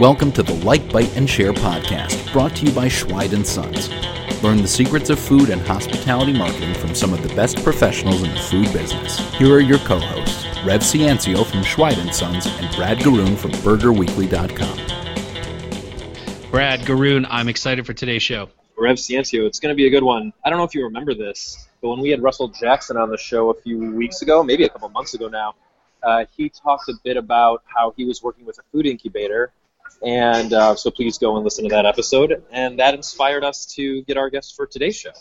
Welcome to the Like, Bite, and Share podcast, brought to you by Schweid & Sons. Learn the secrets of food and hospitality marketing from some of the best professionals in the food business. Here are your co-hosts, Rev Ciancio from Schweid & Sons and Brad Gruno from BurgerWeekly.com. Brad Gruno, I'm excited for today's show. Rev Ciancio, it's going to be a good one. I don't know if you remember this, but when we had Russell Jackson on the show a few weeks ago, maybe a couple months ago now, uh, he talked a bit about how he was working with a food incubator and uh, so please go and listen to that episode. And that inspired us to get our guest for today's show.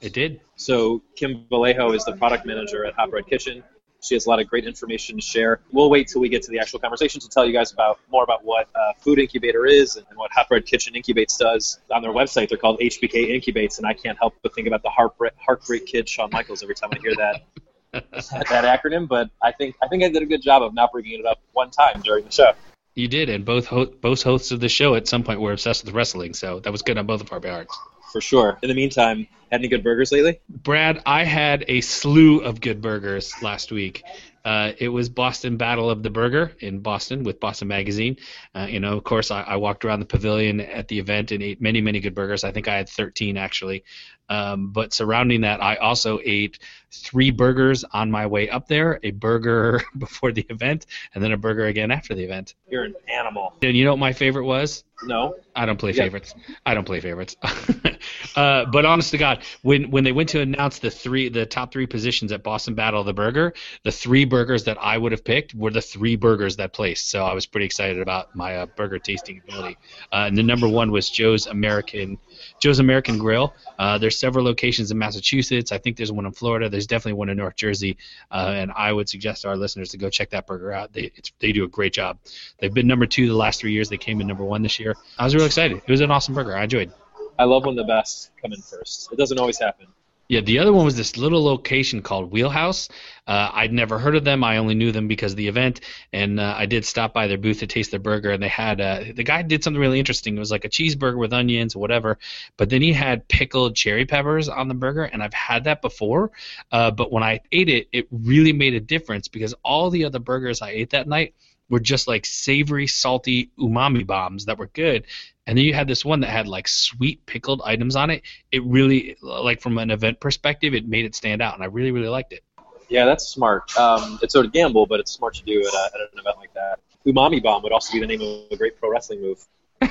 It did. So Kim Vallejo is the product manager at Hot Bread Kitchen. She has a lot of great information to share. We'll wait till we get to the actual conversation to tell you guys about more about what uh, Food Incubator is and what Hot Bread Kitchen Incubates does. On their website, they're called HBK Incubates, and I can't help but think about the heartbreak, heartbreak kid Shawn Michaels every time I hear that that acronym. But I think I think I did a good job of not bringing it up one time during the show. You did, and both ho- both hosts of the show at some point were obsessed with wrestling, so that was good on both of our parts. For sure. In the meantime, had any good burgers lately? Brad, I had a slew of good burgers last week. Uh, it was Boston Battle of the Burger in Boston with Boston Magazine. Uh, you know, of course, I, I, walked around the pavilion at the event and ate many, many good burgers. I think I had 13 actually. Um, but surrounding that, I also ate three burgers on my way up there, a burger before the event, and then a burger again after the event. You're an animal. And you know what my favorite was? No. I don't play favorites. I don't play favorites. uh, but honest to God, when when they went to announce the three the top three positions at Boston Battle of the Burger, the three burgers that I would have picked were the three burgers that placed. So I was pretty excited about my uh, burger tasting ability. Uh, and the number one was Joe's American Joe's American Grill. Uh, there's several locations in Massachusetts. I think there's one in Florida. There's definitely one in North Jersey. Uh, and I would suggest to our listeners to go check that burger out. They they do a great job. They've been number two the last three years. They came in number one this year. I was really excited. It was an awesome burger. I enjoyed. I love when the best come in first. It doesn't always happen. Yeah, the other one was this little location called Wheelhouse. Uh, I'd never heard of them. I only knew them because of the event, and uh, I did stop by their booth to taste their burger. And they had uh, the guy did something really interesting. It was like a cheeseburger with onions or whatever, but then he had pickled cherry peppers on the burger, and I've had that before. Uh, but when I ate it, it really made a difference because all the other burgers I ate that night were just like savory, salty umami bombs that were good. And then you had this one that had like sweet pickled items on it. It really, like from an event perspective, it made it stand out, and I really, really liked it. Yeah, that's smart. Um, it's sort of gamble, but it's smart to do at, a, at an event like that. Umami bomb would also be the name of a great pro wrestling move.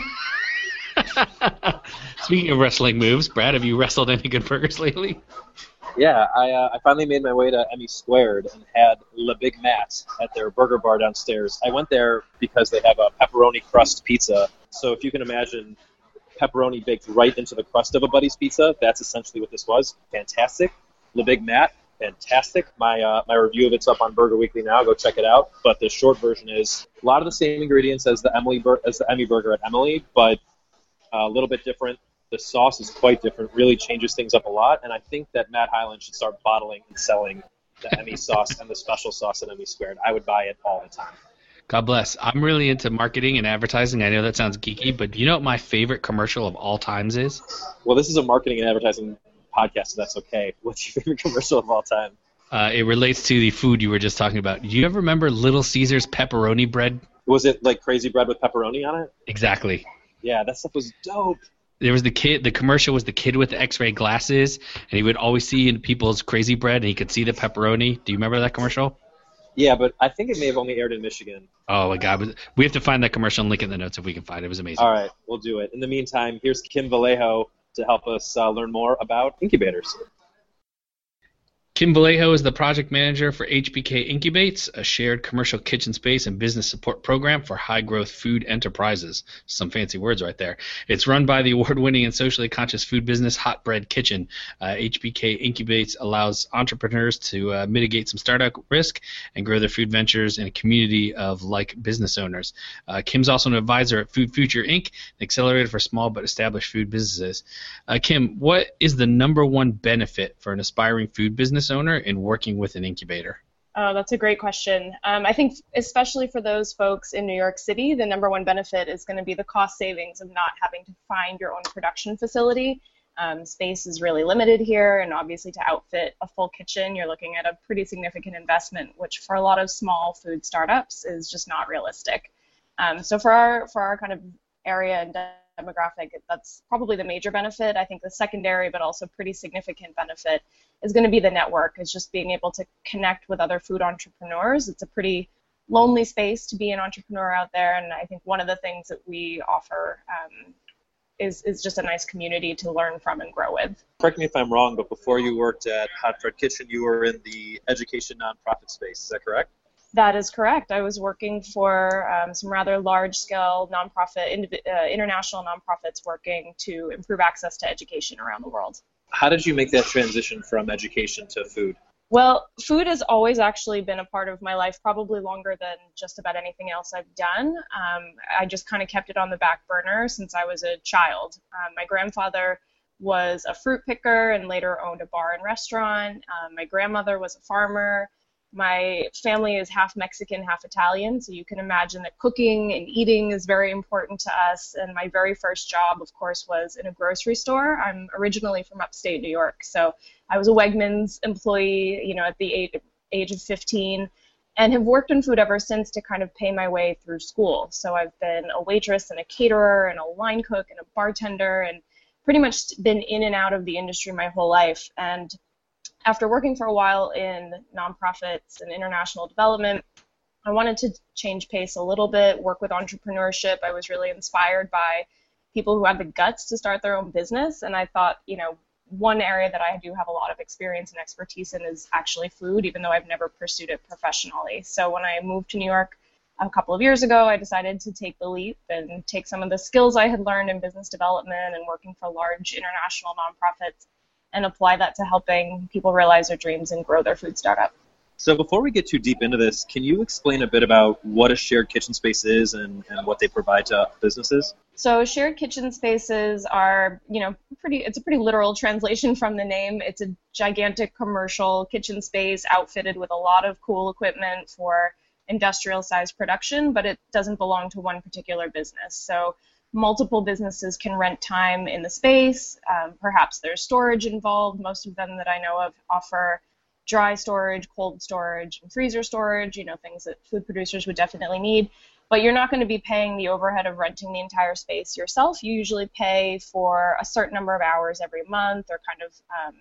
Speaking of wrestling moves, Brad, have you wrestled any good burgers lately? Yeah, I, uh, I finally made my way to Emmy Squared and had Le Big Matt at their burger bar downstairs. I went there because they have a pepperoni crust pizza. So if you can imagine pepperoni baked right into the crust of a Buddy's pizza, that's essentially what this was. Fantastic. Le Big Matt, fantastic. My uh, my review of it's up on Burger Weekly now. Go check it out. But the short version is a lot of the same ingredients as the Emily bur- as the Emmy burger at Emily, but a little bit different. The sauce is quite different. Really changes things up a lot. And I think that Matt Hyland should start bottling and selling the Emmy sauce and the special sauce at Emmy Squared. I would buy it all the time. God bless. I'm really into marketing and advertising. I know that sounds geeky, but do you know what my favorite commercial of all times is? Well, this is a marketing and advertising podcast, so that's okay. What's your favorite commercial of all time? Uh, it relates to the food you were just talking about. Do you ever remember Little Caesars pepperoni bread? Was it like crazy bread with pepperoni on it? Exactly. Yeah, that stuff was dope. There was the kid. The commercial was the kid with the X-ray glasses, and he would always see in people's crazy bread, and he could see the pepperoni. Do you remember that commercial? Yeah, but I think it may have only aired in Michigan. Oh my God, we have to find that commercial and link it in the notes if we can find it. It was amazing. All right, we'll do it. In the meantime, here's Kim Vallejo to help us uh, learn more about incubators. Kim Vallejo is the project manager for HBK Incubates, a shared commercial kitchen space and business support program for high growth food enterprises. Some fancy words right there. It's run by the award winning and socially conscious food business Hot Bread Kitchen. Uh, HBK Incubates allows entrepreneurs to uh, mitigate some startup risk and grow their food ventures in a community of like business owners. Uh, Kim's also an advisor at Food Future Inc., an accelerator for small but established food businesses. Uh, Kim, what is the number one benefit for an aspiring food business owner in working with an incubator? Oh, that's a great question. Um, I think, especially for those folks in New York City, the number one benefit is going to be the cost savings of not having to find your own production facility. Um, space is really limited here, and obviously to outfit a full kitchen, you're looking at a pretty significant investment, which for a lot of small food startups is just not realistic. Um, so for our for our kind of area and demographic, that's probably the major benefit. I think the secondary, but also pretty significant benefit, is going to be the network. Is just being able to connect with other food entrepreneurs. It's a pretty lonely space to be an entrepreneur out there, and I think one of the things that we offer um, is is just a nice community to learn from and grow with. Correct me if I'm wrong, but before you worked at Hot Bread Kitchen, you were in the education nonprofit space. Is that correct? That is correct. I was working for um, some rather large-scale nonprofit, uh, international nonprofits working to improve access to education around the world. How did you make that transition from education to food? Well, food has always actually been a part of my life, probably longer than just about anything else I've done. Um, I just kind of kept it on the back burner since I was a child. Um, my grandfather was a fruit picker and later owned a bar and restaurant. Um, my grandmother was a farmer my family is half Mexican, half Italian, so you can imagine that cooking and eating is very important to us. And my very first job, of course, was in a grocery store. I'm originally from upstate New York, so I was a Wegmans employee, you know, at the age, age of 15, and have worked in food ever since to kind of pay my way through school. So I've been a waitress and a caterer and a line cook and a bartender and pretty much been in and out of the industry my whole life. And after working for a while in nonprofits and international development, I wanted to change pace a little bit, work with entrepreneurship. I was really inspired by people who had the guts to start their own business. And I thought, you know, one area that I do have a lot of experience and expertise in is actually food, even though I've never pursued it professionally. So when I moved to New York a couple of years ago, I decided to take the leap and take some of the skills I had learned in business development and working for large international nonprofits and apply that to helping people realize their dreams and grow their food startup. So before we get too deep into this, can you explain a bit about what a shared kitchen space is and, and what they provide to businesses? So shared kitchen spaces are, you know, pretty it's a pretty literal translation from the name. It's a gigantic commercial kitchen space outfitted with a lot of cool equipment for industrial sized production, but it doesn't belong to one particular business. So multiple businesses can rent time in the space. Um, perhaps there's storage involved. Most of them that I know of offer dry storage, cold storage, and freezer storage, you know, things that food producers would definitely need. But you're not going to be paying the overhead of renting the entire space yourself. You usually pay for a certain number of hours every month or kind of, um,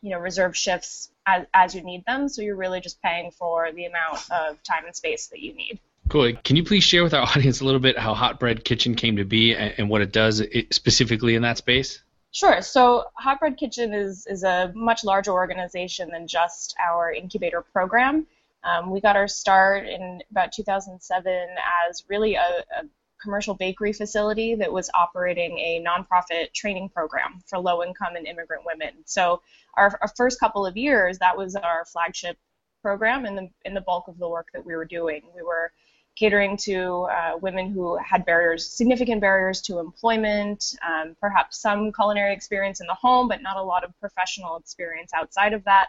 you know, reserve shifts as, as you need them. So you're really just paying for the amount of time and space that you need. Cool. Can you please share with our audience a little bit how Hot Bread Kitchen came to be and, what it does specifically in that space? Sure. So Hot Bread Kitchen is, is a much larger organization than just our incubator program. Um, we got our start in about 2007 as really a, a, commercial bakery facility that was operating a nonprofit training program for low income and immigrant women. So our, our first couple of years, that was our flagship program and the, in the bulk of the work that we were doing. We were catering to uh, women who had barriers, significant barriers to employment, um, perhaps some culinary experience in the home, but not a lot of professional experience outside of that.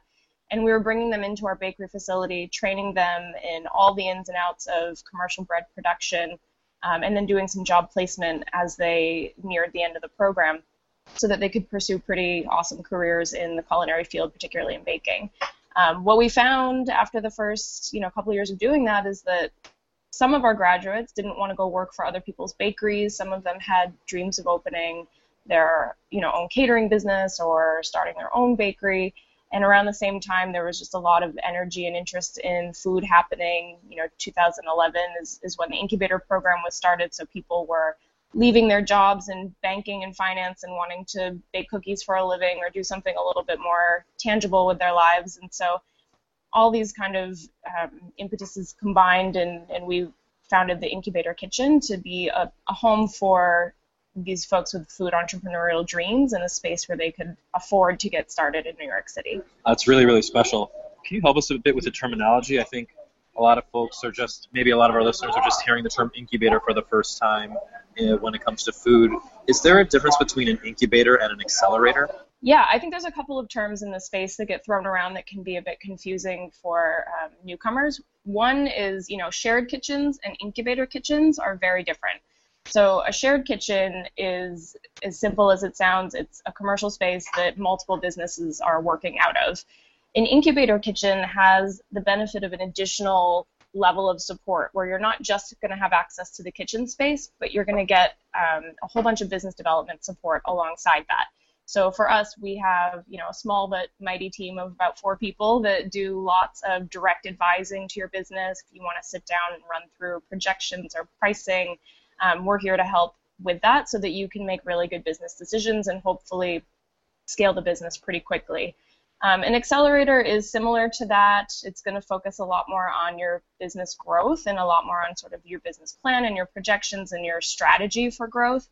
And we were bringing them into our bakery facility, training them in all the ins and outs of commercial bread production, um, and then doing some job placement as they neared the end of the program so that they could pursue pretty awesome careers in the culinary field, particularly in baking. Um, what we found after the first you know couple years of doing that is that some of our graduates didn't want to go work for other people's bakeries. Some of them had dreams of opening their you know own catering business or starting their own bakery. And around the same time, there was just a lot of energy and interest in food happening. You know, 2011 is, is when the incubator program was started, so people were leaving their jobs in banking and finance and wanting to bake cookies for a living or do something a little bit more tangible with their lives. And so all these kind of um, impetuses combined, and, and we founded the Incubator Kitchen to be a, a home for these folks with food entrepreneurial dreams and a space where they could afford to get started in New York City. That's really, really special. Can you help us a bit with the terminology? I think a lot of folks are just, maybe a lot of our listeners are just hearing the term incubator for the first time uh, when it comes to food. Is there a difference between an incubator and an accelerator? Yeah, I think there's a couple of terms in the space that get thrown around that can be a bit confusing for um, newcomers. One is, you know, shared kitchens and incubator kitchens are very different. So a shared kitchen is as simple as it sounds. It's a commercial space that multiple businesses are working out of. An incubator kitchen has the benefit of an additional level of support where you're not just going to have access to the kitchen space, but you're going to get um, a whole bunch of business development support alongside that. So for us, we have you know a small but mighty team of about four people that do lots of direct advising to your business. If you want to sit down and run through projections or pricing, um, we're here to help with that so that you can make really good business decisions and hopefully scale the business pretty quickly. Um, an accelerator is similar to that. It's going to focus a lot more on your business growth and a lot more on sort of your business plan and your projections and your strategy for growth,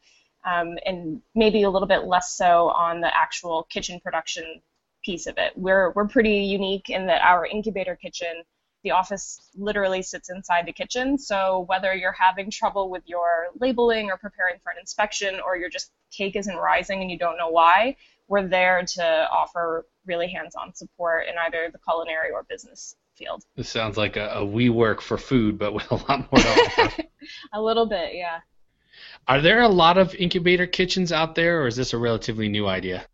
um, and maybe a little bit less so on the actual kitchen production piece of it. We're we're pretty unique in that our incubator kitchen, the office literally sits inside the kitchen. So whether you're having trouble with your labeling or preparing for an inspection, or your just cake isn't rising and you don't know why, we're there to offer really hands-on support in either the culinary or business field. This sounds like a, a WeWork for food, but with a lot more to offer. a little bit, yeah. Are there a lot of incubator kitchens out there, or is this a relatively new idea?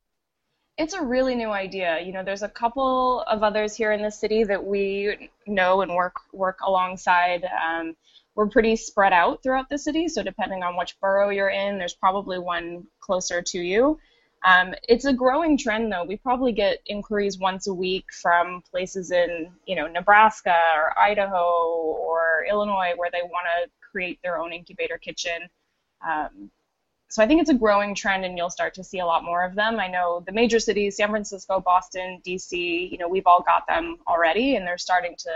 It's a really new idea. You know, there's a couple of others here in the city that we know and work work alongside. Um, we're pretty spread out throughout the city, so depending on which borough you're in, there's probably one closer to you. Um, it's a growing trend, though. We probably get inquiries once a week from places in, you know, Nebraska or Idaho or Illinois where they want to create their own incubator kitchen. Um, so I think it's a growing trend, and you'll start to see a lot more of them. I know the major cities, San Francisco, Boston, D.C., you know, we've all got them already, and they're starting to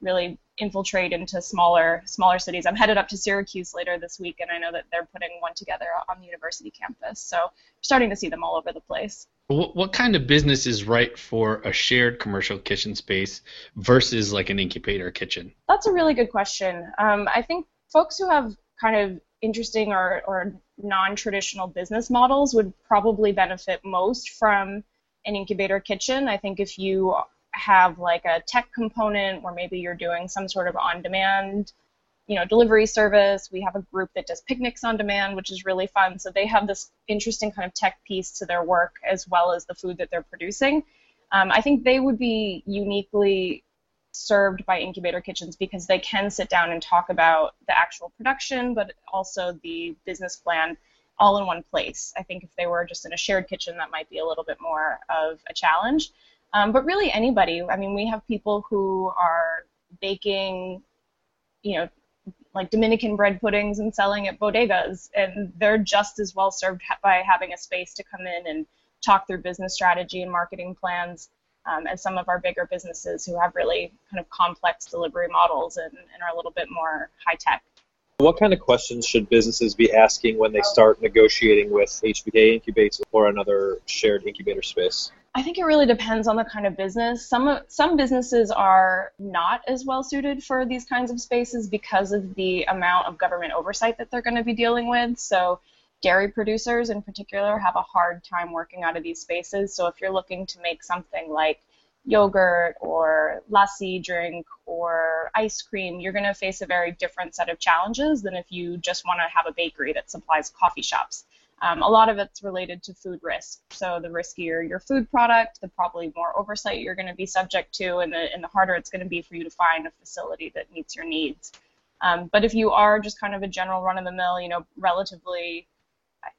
really infiltrate into smaller smaller cities. I'm headed up to Syracuse later this week, and I know that they're putting one together on the university campus. So we're starting to see them all over the place. What, what kind of business is right for a shared commercial kitchen space versus like an incubator kitchen? That's a really good question. Um, I think folks who have kind of interesting or, or non-traditional business models would probably benefit most from an incubator kitchen. I think if you have like a tech component where maybe you're doing some sort of on-demand you know delivery service we have a group that does picnics on demand which is really fun so they have this interesting kind of tech piece to their work as well as the food that they're producing um, i think they would be uniquely served by incubator kitchens because they can sit down and talk about the actual production but also the business plan all in one place i think if they were just in a shared kitchen that might be a little bit more of a challenge um, but really anybody. I mean, we have people who are baking, you know, like Dominican bread puddings and selling at bodegas, and they're just as well served by having a space to come in and talk through business strategy and marketing plans um, as some of our bigger businesses who have really kind of complex delivery models and, and are a little bit more high tech. What kind of questions should businesses be asking when they start negotiating with HBK Incubates or another shared incubator space? I think it really depends on the kind of business. Some some businesses are not as well suited for these kinds of spaces because of the amount of government oversight that they're going to be dealing with. So dairy producers in particular have a hard time working out of these spaces. So if you're looking to make something like yogurt or lassi drink or ice cream, you're going to face a very different set of challenges than if you just want to have a bakery that supplies coffee shops. Um, a lot of it's related to food risk. So the riskier your food product, the probably more oversight you're going to be subject to, and the, and the harder it's going to be for you to find a facility that meets your needs. Um, but if you are just kind of a general run-of-the-mill, you know, relatively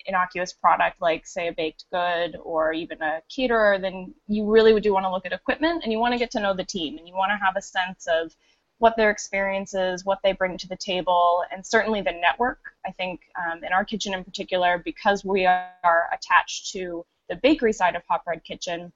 innocuous product like say a baked good or even a caterer, then you really do want to look at equipment and you want to get to know the team and you want to have a sense of what their experience is, what they bring to the table, and certainly the network. I think um, in our kitchen in particular, because we are attached to the bakery side of Hot Bread Kitchen,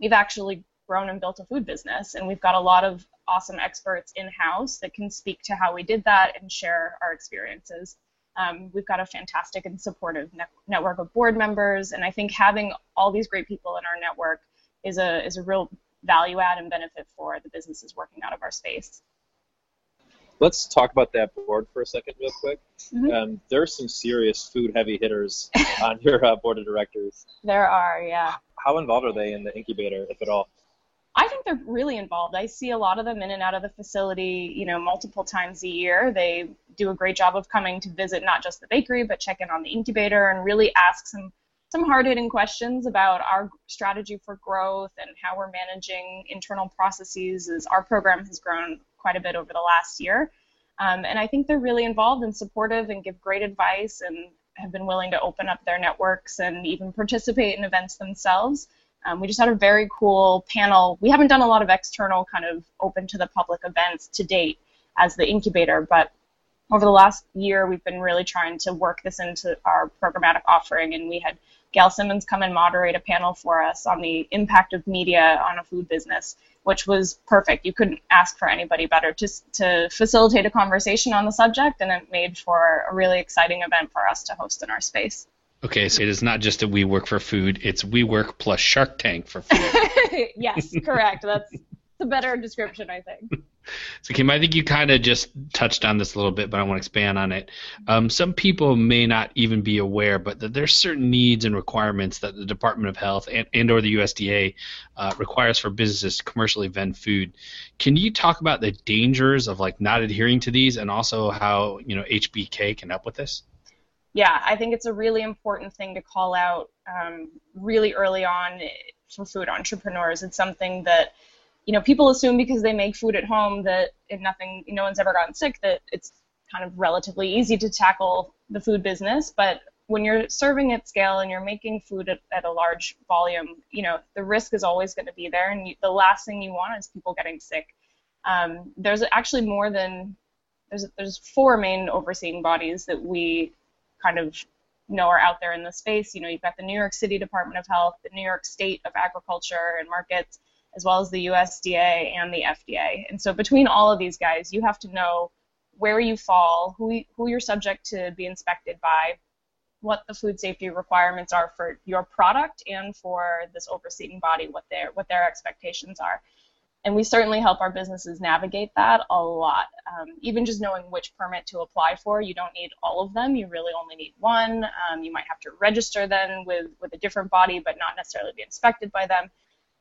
we've actually grown and built a food business, and we've got a lot of awesome experts in house that can speak to how we did that and share our experiences. Um, we've got a fantastic and supportive ne- network of board members, and I think having all these great people in our network is a is a real value add and benefit for the businesses working out of our space let's talk about that board for a second, real quick. Mm-hmm. Um, there are some serious food heavy hitters on your uh, board of directors. There are, yeah. How involved are they in the incubator, if at all? I think they're really involved. I see a lot of them in and out of the facility, you know, multiple times a year. They do a great job of coming to visit not just the bakery, but check in on the incubator and really ask some some hard-hitting questions about our strategy for growth and how we're managing internal processes as our program has grown quite a bit over the last year. Um, and I think they're really involved and supportive and give great advice and have been willing to open up their networks and even participate in events themselves. Um, we just had a very cool panel. We haven't done a lot of external kind of open to the public events to date as the incubator, but over the last year, we've been really trying to work this into our programmatic offering, and we had Gail Simmons come and moderate a panel for us on the impact of media on a food business, which was perfect. You couldn't ask for anybody better to, to facilitate a conversation on the subject, and it made for a really exciting event for us to host in our space. Okay, so it is not just that WeWork for food; it's WeWork plus Shark Tank for food. yes, correct. That's a better description, I think. So, Kim, I think you kind of just touched on this a little bit, but I want to expand on it. Um, some people may not even be aware, but that there's certain needs and requirements that the Department of Health and, and or the USDA uh, requires for businesses to commercially vend food. Can you talk about the dangers of like not adhering to these, and also how you know HBK can help with this? Yeah, I think it's a really important thing to call out um, really early on for food entrepreneurs. It's something that you know, people assume because they make food at home that if nothing, no one's ever gotten sick, that it's kind of relatively easy to tackle the food business. But when you're serving at scale and you're making food at, at a large volume, you know, the risk is always going to be there. And you, the last thing you want is people getting sick. Um, there's actually more than there's there's four main overseeing bodies that we kind of know are out there in the space. You know, you've got the New York City Department of Health, the New York State of Agriculture and Markets, as well as the USDA and the FDA. And so between all of these guys, you have to know where you fall, who, who you're subject to be inspected by, what the food safety requirements are for your product and for this overseeing body, what their what their expectations are. And we certainly help our businesses navigate that a lot. Um, even just knowing which permit to apply for, you don't need all of them. You really only need one. Um, you might have to register then with, with a different body, but not necessarily be inspected by them.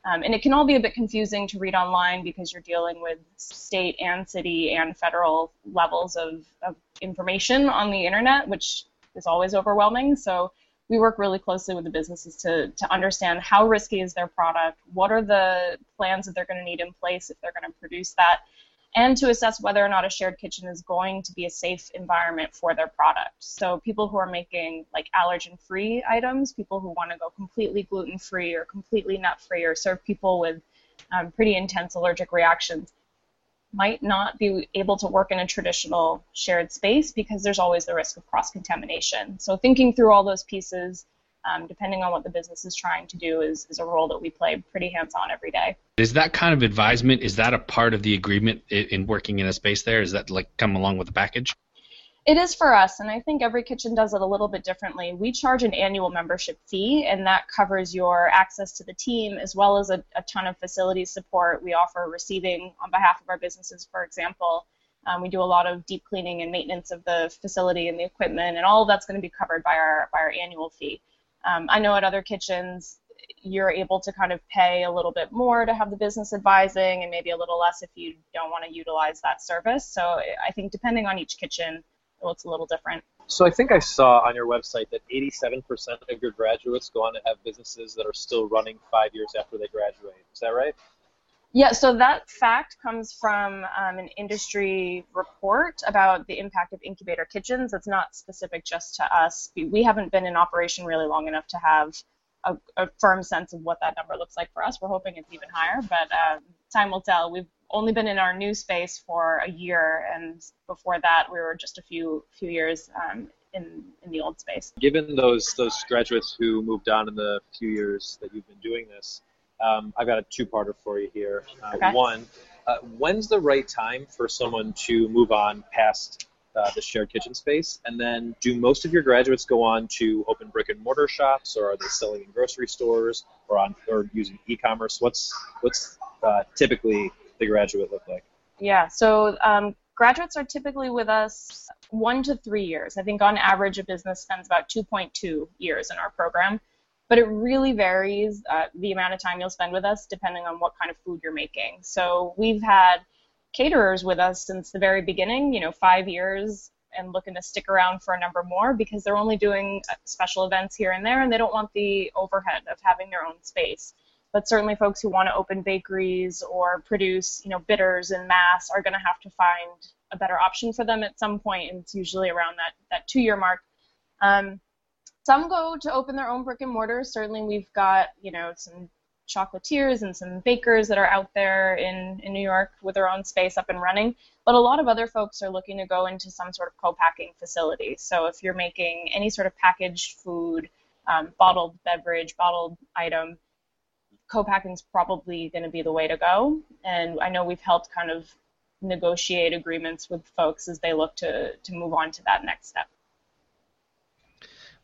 Um, and it can all be a bit confusing to read online because you're dealing with state and city and federal levels of, of information on the internet, which is always overwhelming. So we work really closely with the businesses to, to understand how risky is their product, what are the plans that they're going to need in place if they're going to produce that, and to assess whether or not a shared kitchen is going to be a safe environment for their product. So people who are making like allergen-free items, people who want to go completely gluten-free or completely nut-free or serve people with um, pretty intense allergic reactions might not be able to work in a traditional shared space because there's always the risk of cross-contamination. So thinking through all those pieces um, depending on what the business is trying to do, is, is a role that we play pretty hands on every day. Is that kind of advisement, is that a part of the agreement in working in a space there? Is that like come along with the package? It is for us, and I think every kitchen does it a little bit differently. We charge an annual membership fee, and that covers your access to the team as well as a, a ton of facility support. We offer receiving on behalf of our businesses, for example. Um, we do a lot of deep cleaning and maintenance of the facility and the equipment, and all of that's going to be covered by our by our annual fee. Um, I know at other kitchens, you're able to kind of pay a little bit more to have the business advising and maybe a little less if you don't want to utilize that service. So I think depending on each kitchen, it looks a little different. So I think I saw on your website that 87% of your graduates go on to have businesses that are still running five years after they graduate. Is that right? Yeah, so that fact comes from um, an industry report about the impact of incubator kitchens. It's not specific just to us. We haven't been in operation really long enough to have a, a firm sense of what that number looks like for us. We're hoping it's even higher, but um, time will tell. We've only been in our new space for a year, and before that, we were just a few few years um, in in the old space. Given those those graduates who moved on in the few years that you've been doing this, um, I've got a two-parter for you here. Uh, okay. One, uh, when's the right time for someone to move on past uh, the shared kitchen space? And then, do most of your graduates go on to open brick and mortar shops, or are they selling in grocery stores, or on or using e-commerce? What's what's uh, typically the graduate look like? Yeah, so um, graduates are typically with us one to three years. I think on average, a business spends about 2.2 years in our program but it really varies uh, the amount of time you'll spend with us depending on what kind of food you're making. So we've had caterers with us since the very beginning, you know, five years, and looking to stick around for a number more because they're only doing uh, special events here and there and they don't want the overhead of having their own space. But certainly folks who want to open bakeries or produce, you know, bitters in mass are going to have to find a better option for them at some point, and it's usually around that, that two-year mark. Um, some go to open their own brick and mortar. Certainly, we've got you know some chocolatiers and some bakers that are out there in, in New York with their own space up and running. But a lot of other folks are looking to go into some sort of co-packing facility. So if you're making any sort of packaged food, um, bottled beverage, bottled item, co-packing is probably going to be the way to go. And I know we've helped kind of negotiate agreements with folks as they look to, to move on to that next step.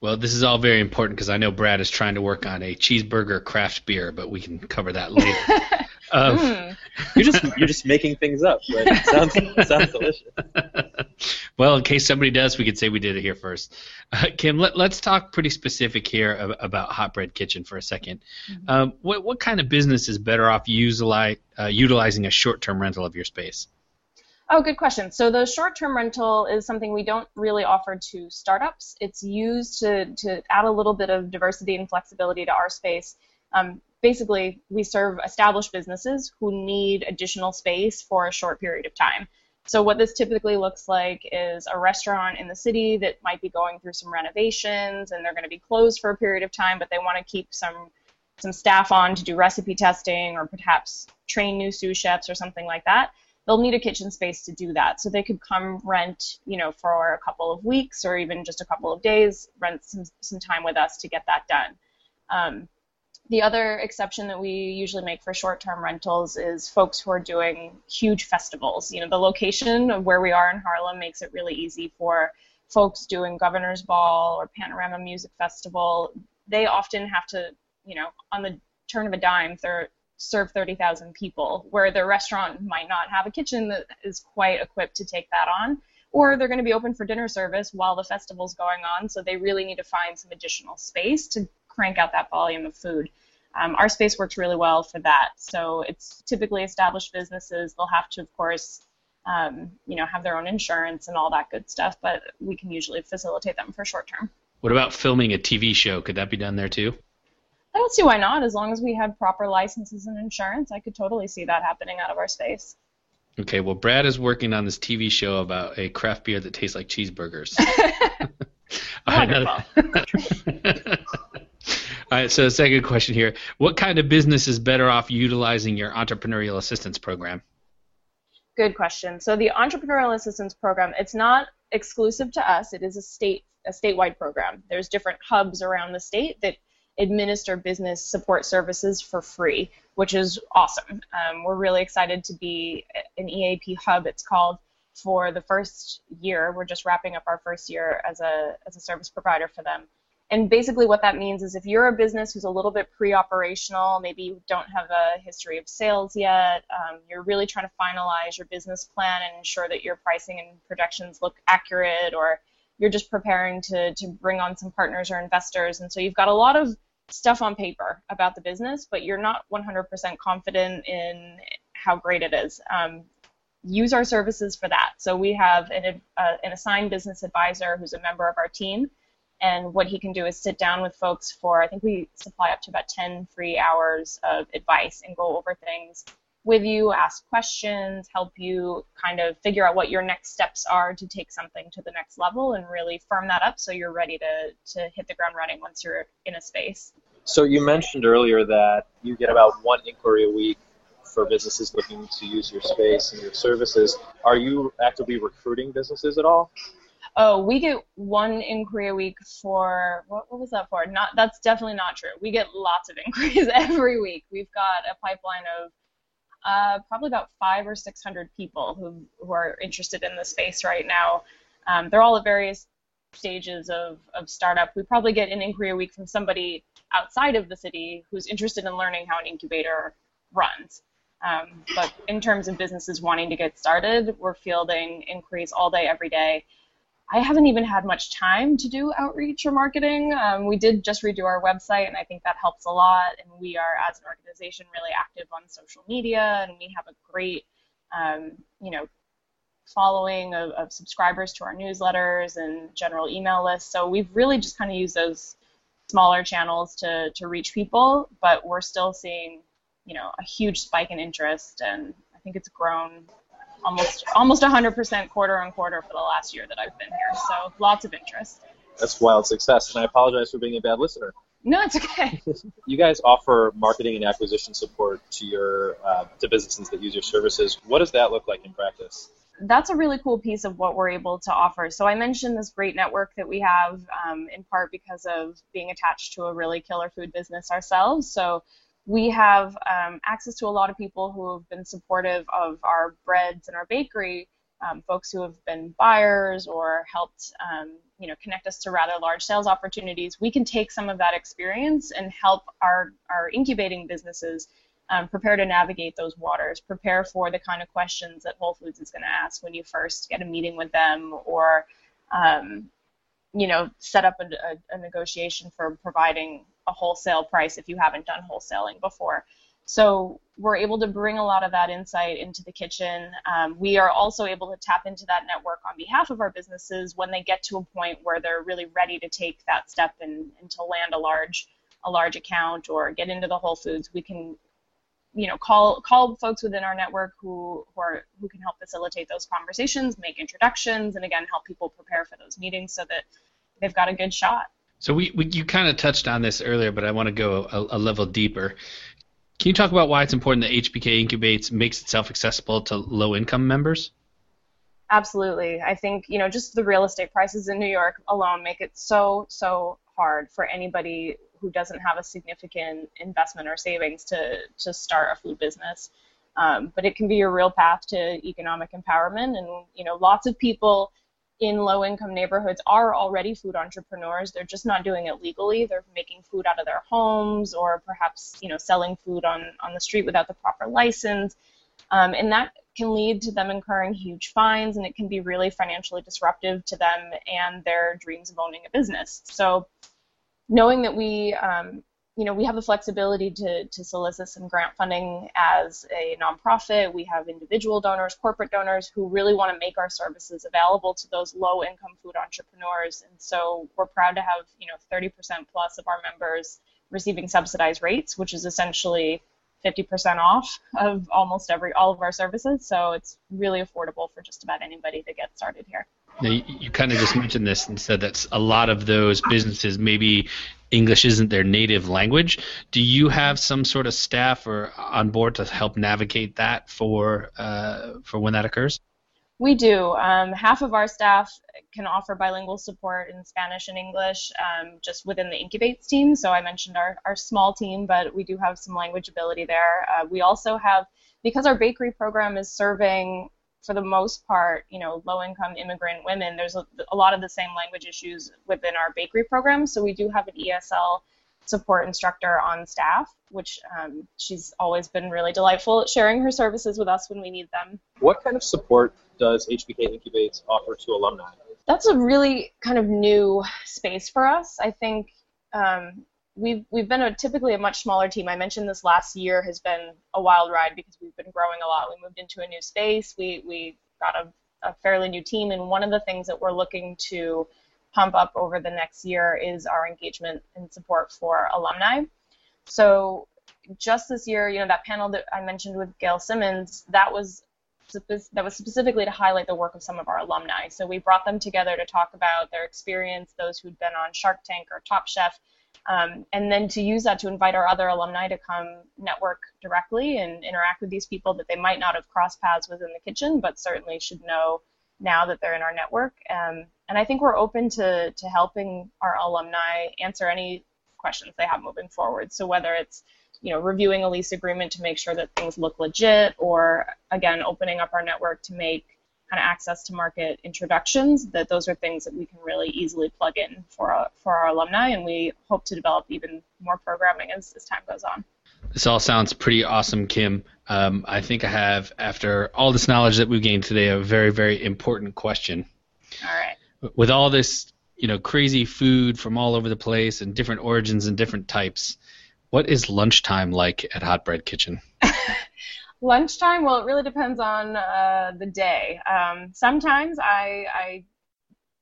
Well, this is all very important because I know Brad is trying to work on a cheeseburger craft beer, but we can cover that later. um, mm. You're just you're just making things up, but it sounds sounds delicious. well, in case somebody does, we could say we did it here first. Uh, Kim, let, us talk pretty specific here about Hot Bread Kitchen for a 2nd mm-hmm. um, what what kind of business is better off utilize, uh, utilizing a short-term rental of your space? Oh, good question. So the short-term rental is something we don't really offer to startups. It's used to, to add a little bit of diversity and flexibility to our space. Um, basically, we serve established businesses who need additional space for a short period of time. So what this typically looks like is a restaurant in the city that might be going through some renovations and they're going to be closed for a period of time, but they want to keep some some staff on to do recipe testing or perhaps train new sous chefs or something like that they'll need a kitchen space to do that. So they could come rent, you know, for a couple of weeks or even just a couple of days, rent some, some time with us to get that done. Um, the other exception that we usually make for short-term rentals is folks who are doing huge festivals. You know, the location of where we are in Harlem makes it really easy for folks doing Governor's Ball or Panorama Music Festival. They often have to, you know, on the turn of a dime, they're serve 30,000 people, where their restaurant might not have a kitchen that is quite equipped to take that on. Or they're going to be open for dinner service while the festival's going on, so they really need to find some additional space to crank out that volume of food. Um, our space works really well for that. So it's typically established businesses. They'll have to, of course, um, you know, have their own insurance and all that good stuff, but we can usually facilitate them for short term. What about filming a TV show? Could that be done there too? I don't see why not. As long as we have proper licenses and insurance, I could totally see that happening out of our space. Okay, well, Brad is working on this TV show about a craft beer that tastes like cheeseburgers. Wonderful. All right, so second question here. What kind of business is better off utilizing your entrepreneurial assistance program? Good question. So the entrepreneurial assistance program, it's not exclusive to us. It is a state a statewide program. There's different hubs around the state that administer business support services for free, which is awesome. Um, we're really excited to be an EAP hub, it's called, for the first year. We're just wrapping up our first year as a, as a service provider for them. And basically, what that means is if you're a business who's a little bit pre operational, maybe you don't have a history of sales yet, um, you're really trying to finalize your business plan and ensure that your pricing and projections look accurate, or you're just preparing to, to bring on some partners or investors. And so you've got a lot of stuff on paper about the business, but you're not 100% confident in how great it is. Um, use our services for that. So we have an, uh, an assigned business advisor who's a member of our team. And what he can do is sit down with folks for, I think we supply up to about 10 free hours of advice and go over things with you, ask questions, help you kind of figure out what your next steps are to take something to the next level and really firm that up so you're ready to, to hit the ground running once you're in a space. So you mentioned earlier that you get about one inquiry a week for businesses looking to use your space and your services. Are you actively recruiting businesses at all? Oh, we get one inquiry a week for what, what was that for? Not that's definitely not true. We get lots of inquiries every week. We've got a pipeline of uh, probably about five or six hundred people who who are interested in the space right now. Um, they're all at various stages of, of startup. We probably get an inquiry a week from somebody outside of the city who's interested in learning how an incubator runs. Um, but in terms of businesses wanting to get started, we're fielding inquiries all day, every day. I haven't even had much time to do outreach or marketing. Um, we did just redo our website, and I think that helps a lot. And we are, as an organization, really active on social media, and we have a great, um, you know, following of, of subscribers to our newsletters and general email lists. So we've really just kind of used those smaller channels to, to reach people, but we're still seeing, you know, a huge spike in interest, and I think it's grown almost almost 100% quarter on quarter for the last year that I've been here. So lots of interest. That's wild success, and I apologize for being a bad listener. No, it's okay. you guys offer marketing and acquisition support to your uh, to businesses that use your services. What does that look like in practice? That's a really cool piece of what we're able to offer. So I mentioned this great network that we have, um, in part because of being attached to a really killer food business ourselves. So we have um, access to a lot of people who have been supportive of our breads and our bakery, um, folks who have been buyers or helped um, you know connect us to rather large sales opportunities. We can take some of that experience and help our our incubating businesses um, prepare to navigate those waters, prepare for the kind of questions that Whole Foods is going to ask when you first get a meeting with them, or um, you know set up a, a, a negotiation for providing a wholesale price if you haven't done wholesaling before. So we're able to bring a lot of that insight into the kitchen. Um, we are also able to tap into that network on behalf of our businesses when they get to a point where they're really ready to take that step and, and to land a large a large account or get into the Whole Foods. We can you know call call folks within our network who who, are, who can help facilitate those conversations, make introductions, and again help people prepare for those meetings so that they've got a good shot. So we, we you kind of touched on this earlier, but I want to go a, a, level deeper. Can you talk about why it's important that HBK Incubates makes itself accessible to low income members? Absolutely. I think, you know, just the real estate prices in New York alone make it so, so hard for anybody who doesn't have a significant investment or savings to, to start a food business. Um, but it can be a real path to economic empowerment. And, you know, lots of people in low income neighborhoods are already food entrepreneurs. They're just not doing it legally. They're making food out of their homes or perhaps, you know, selling food on, on the street without the proper license. Um, and that can lead to them incurring huge fines and it can be really financially disruptive to them and their dreams of owning a business. So knowing that we um, you know, we have the flexibility to, to solicit some grant funding as a nonprofit. We have individual donors, corporate donors who really want to make our services available to those low income food entrepreneurs. And so we're proud to have, you know, 30% plus of our members receiving subsidized rates, which is essentially 50% off of almost every all of our services. So it's really affordable for just about anybody to get started here. Now, you, you kind of just mentioned this and said that a lot of those businesses maybe English isn't their native language. Do you have some sort of staff or on board to help navigate that for uh, for when that occurs? We do. Um, half of our staff can offer bilingual support in Spanish and English um, just within the Incubates team. So I mentioned our, our small team, but we do have some language ability there. Uh, we also have, because our bakery program is serving for the most part, you know, low-income immigrant women, there's a, a, lot of the same language issues within our bakery program. So we do have an ESL support instructor on staff, which um, she's always been really delightful at sharing her services with us when we need them. What kind of support does HBK Incubates offer to alumni? That's a really kind of new space for us. I think um, we've we've been a typically a much smaller team. I mentioned this last year has been a wild ride because we've been growing a lot. We moved into a new space. We we got a, a fairly new team, and one of the things that we're looking to pump up over the next year is our engagement and support for alumni. So just this year, you know, that panel that I mentioned with Gail Simmons, that was that was specifically to highlight the work of some of our alumni. So we brought them together to talk about their experience, those who'd been on Shark Tank or Top Chef, um, and then to use that to invite our other alumni to come network directly and interact with these people that they might not have crossed paths with in the kitchen, but certainly should know now that they're in our network. Um, and I think we're open to, to helping our alumni answer any questions they have moving forward. So whether it's you know reviewing a lease agreement to make sure that things look legit, or again opening up our network to make kind of access to market introductions, that those are things that we can really easily plug in for our, for our alumni, and we hope to develop even more programming as, as time goes on. This all sounds pretty awesome, Kim. Um, I think I have, after all this knowledge that we've gained today, a very, very important question. All right. With all this, you know, crazy food from all over the place and different origins and different types, what is lunchtime like at Hot Bread Kitchen? Lunchtime, well, it really depends on uh, the day. Um, sometimes I, I,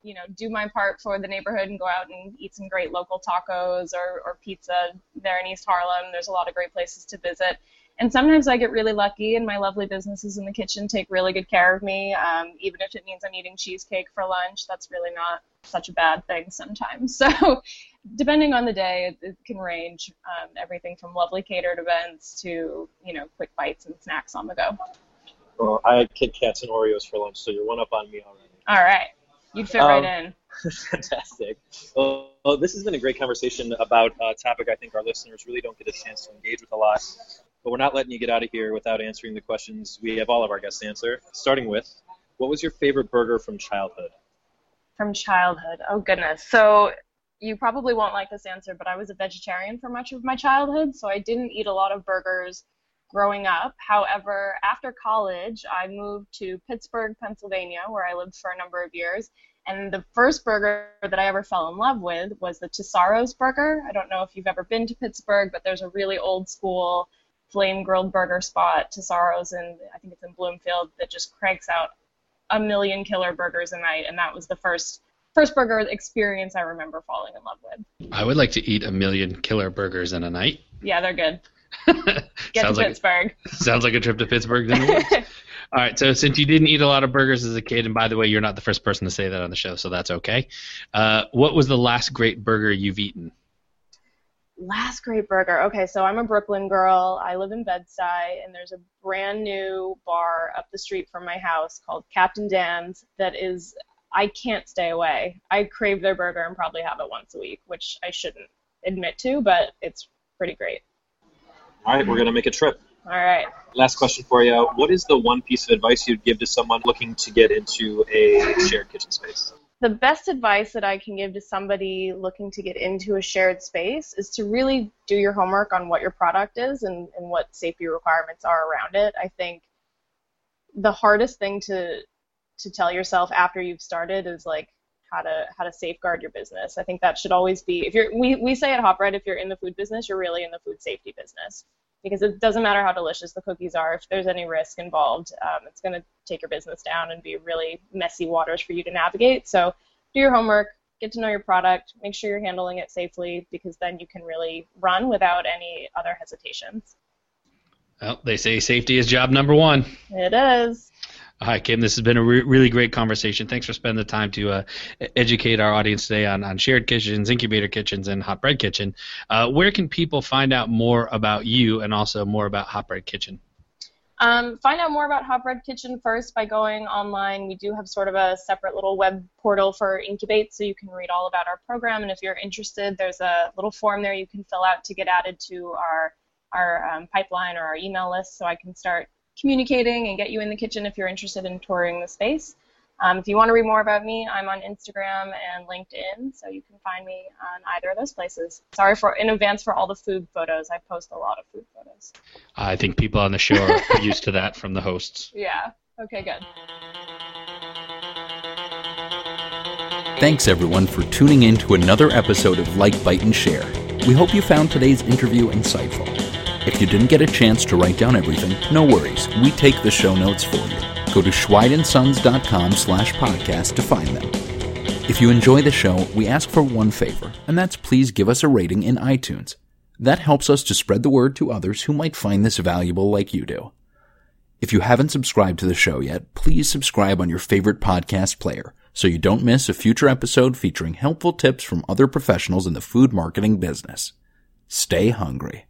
you know, do my part for the neighborhood and go out and eat some great local tacos or, or pizza there in East Harlem. There's a lot of great places to visit. And sometimes I get really lucky, and my lovely businesses in the kitchen take really good care of me. Um, even if it means I'm eating cheesecake for lunch, that's really not such a bad thing sometimes. So, depending on the day, it, it can range um, everything from lovely catered events to you know quick bites and snacks on the go. Well, I had Kit Kats and Oreos for lunch, so you're one up on me already. All right, you'd fit um, right in. fantastic. Well, well, this has been a great conversation about a topic I think our listeners really don't get a chance to engage with a lot but we're not letting you get out of here without answering the questions we have all of our guests answer. Starting with, what was your favorite burger from childhood? From childhood, oh goodness. So you probably won't like this answer, but I was a vegetarian for much of my childhood, so I didn't eat a lot of burgers growing up. However, after college, I moved to Pittsburgh, Pennsylvania, where I lived for a number of years. And the first burger that I ever fell in love with was the Tessaro's burger. I don't know if you've ever been to Pittsburgh, but there's a really old school flame grilled burger spot Tessaro's and I think it's in Bloomfield that just cranks out a million killer burgers a night and that was the first first burger experience I remember falling in love with. I would like to eat a million killer burgers in a night. Yeah, they're good. Get sounds to like, Pittsburgh. Sounds like a trip to Pittsburgh. Then. All right, so since you didn't eat a lot of burgers as a kid, and by the way, you're not the first person to say that on the show, so that's okay. Uh, what was the last great burger you've eaten? Last great burger. Okay, so I'm a Brooklyn girl. I live in Bed-Stuy, and there's a brand new bar up the street from my house called Captain Dan's that is I can't stay away. I crave their burger and probably have it once a week, which I shouldn't admit to, but it's pretty great. All right, we're gonna make a trip. All right. Last question for you. What is the one piece of advice you'd give to someone looking to get into a shared kitchen space? The best advice that I can give to somebody looking to get into a shared space is to really do your homework on what your product is and, and what safety requirements are around it. I think the hardest thing to to tell yourself after you've started is like how to how to safeguard your business. I think that should always be if you're we, we say at Hot Bread if you're in the food business, you're really in the food safety business because it doesn't matter how delicious the cookies are if there's any risk involved um, it's going to take your business down and be really messy waters for you to navigate. So do your homework get to know your product make sure you're handling it safely because then you can really run without any other hesitations. Well they say safety is job number one. It is Hi, Kim. This has been a re- really great conversation. Thanks for spending the time to uh, educate our audience today on, on shared kitchens, incubator kitchens, and hot bread kitchen. Uh, where can people find out more about you and also more about hot bread kitchen? Um, find out more about Hot Bread Kitchen first by going online. We do have sort of a separate little web portal for Incubate, so you can read all about our program. And if you're interested, there's a little form there you can fill out to get added to our our um, pipeline or our email list, so I can start communicating and get you in the kitchen if you're interested in touring the space. Um, if you want to read more about me, I'm on Instagram and LinkedIn, so you can find me on either of those places. Sorry for in advance for all the food photos. I post a lot of food photos. I think people on the show are used to that from the hosts. Yeah. Okay, good. Thanks everyone for tuning in to another episode of Like, Bite, and Share. We hope you found today's interview insightful. If you didn't get a chance to write down everything, no worries. We take the show notes for you. Go to schweidandsons.com slash podcast to find them. If you enjoy the show, we ask for one favor, and that's please give us a rating in iTunes. That helps us to spread the word to others who might find this valuable like you do. If you haven't subscribed to the show yet, please subscribe on your favorite podcast player so you don't miss a future episode featuring helpful tips from other professionals in the food marketing business. Stay hungry.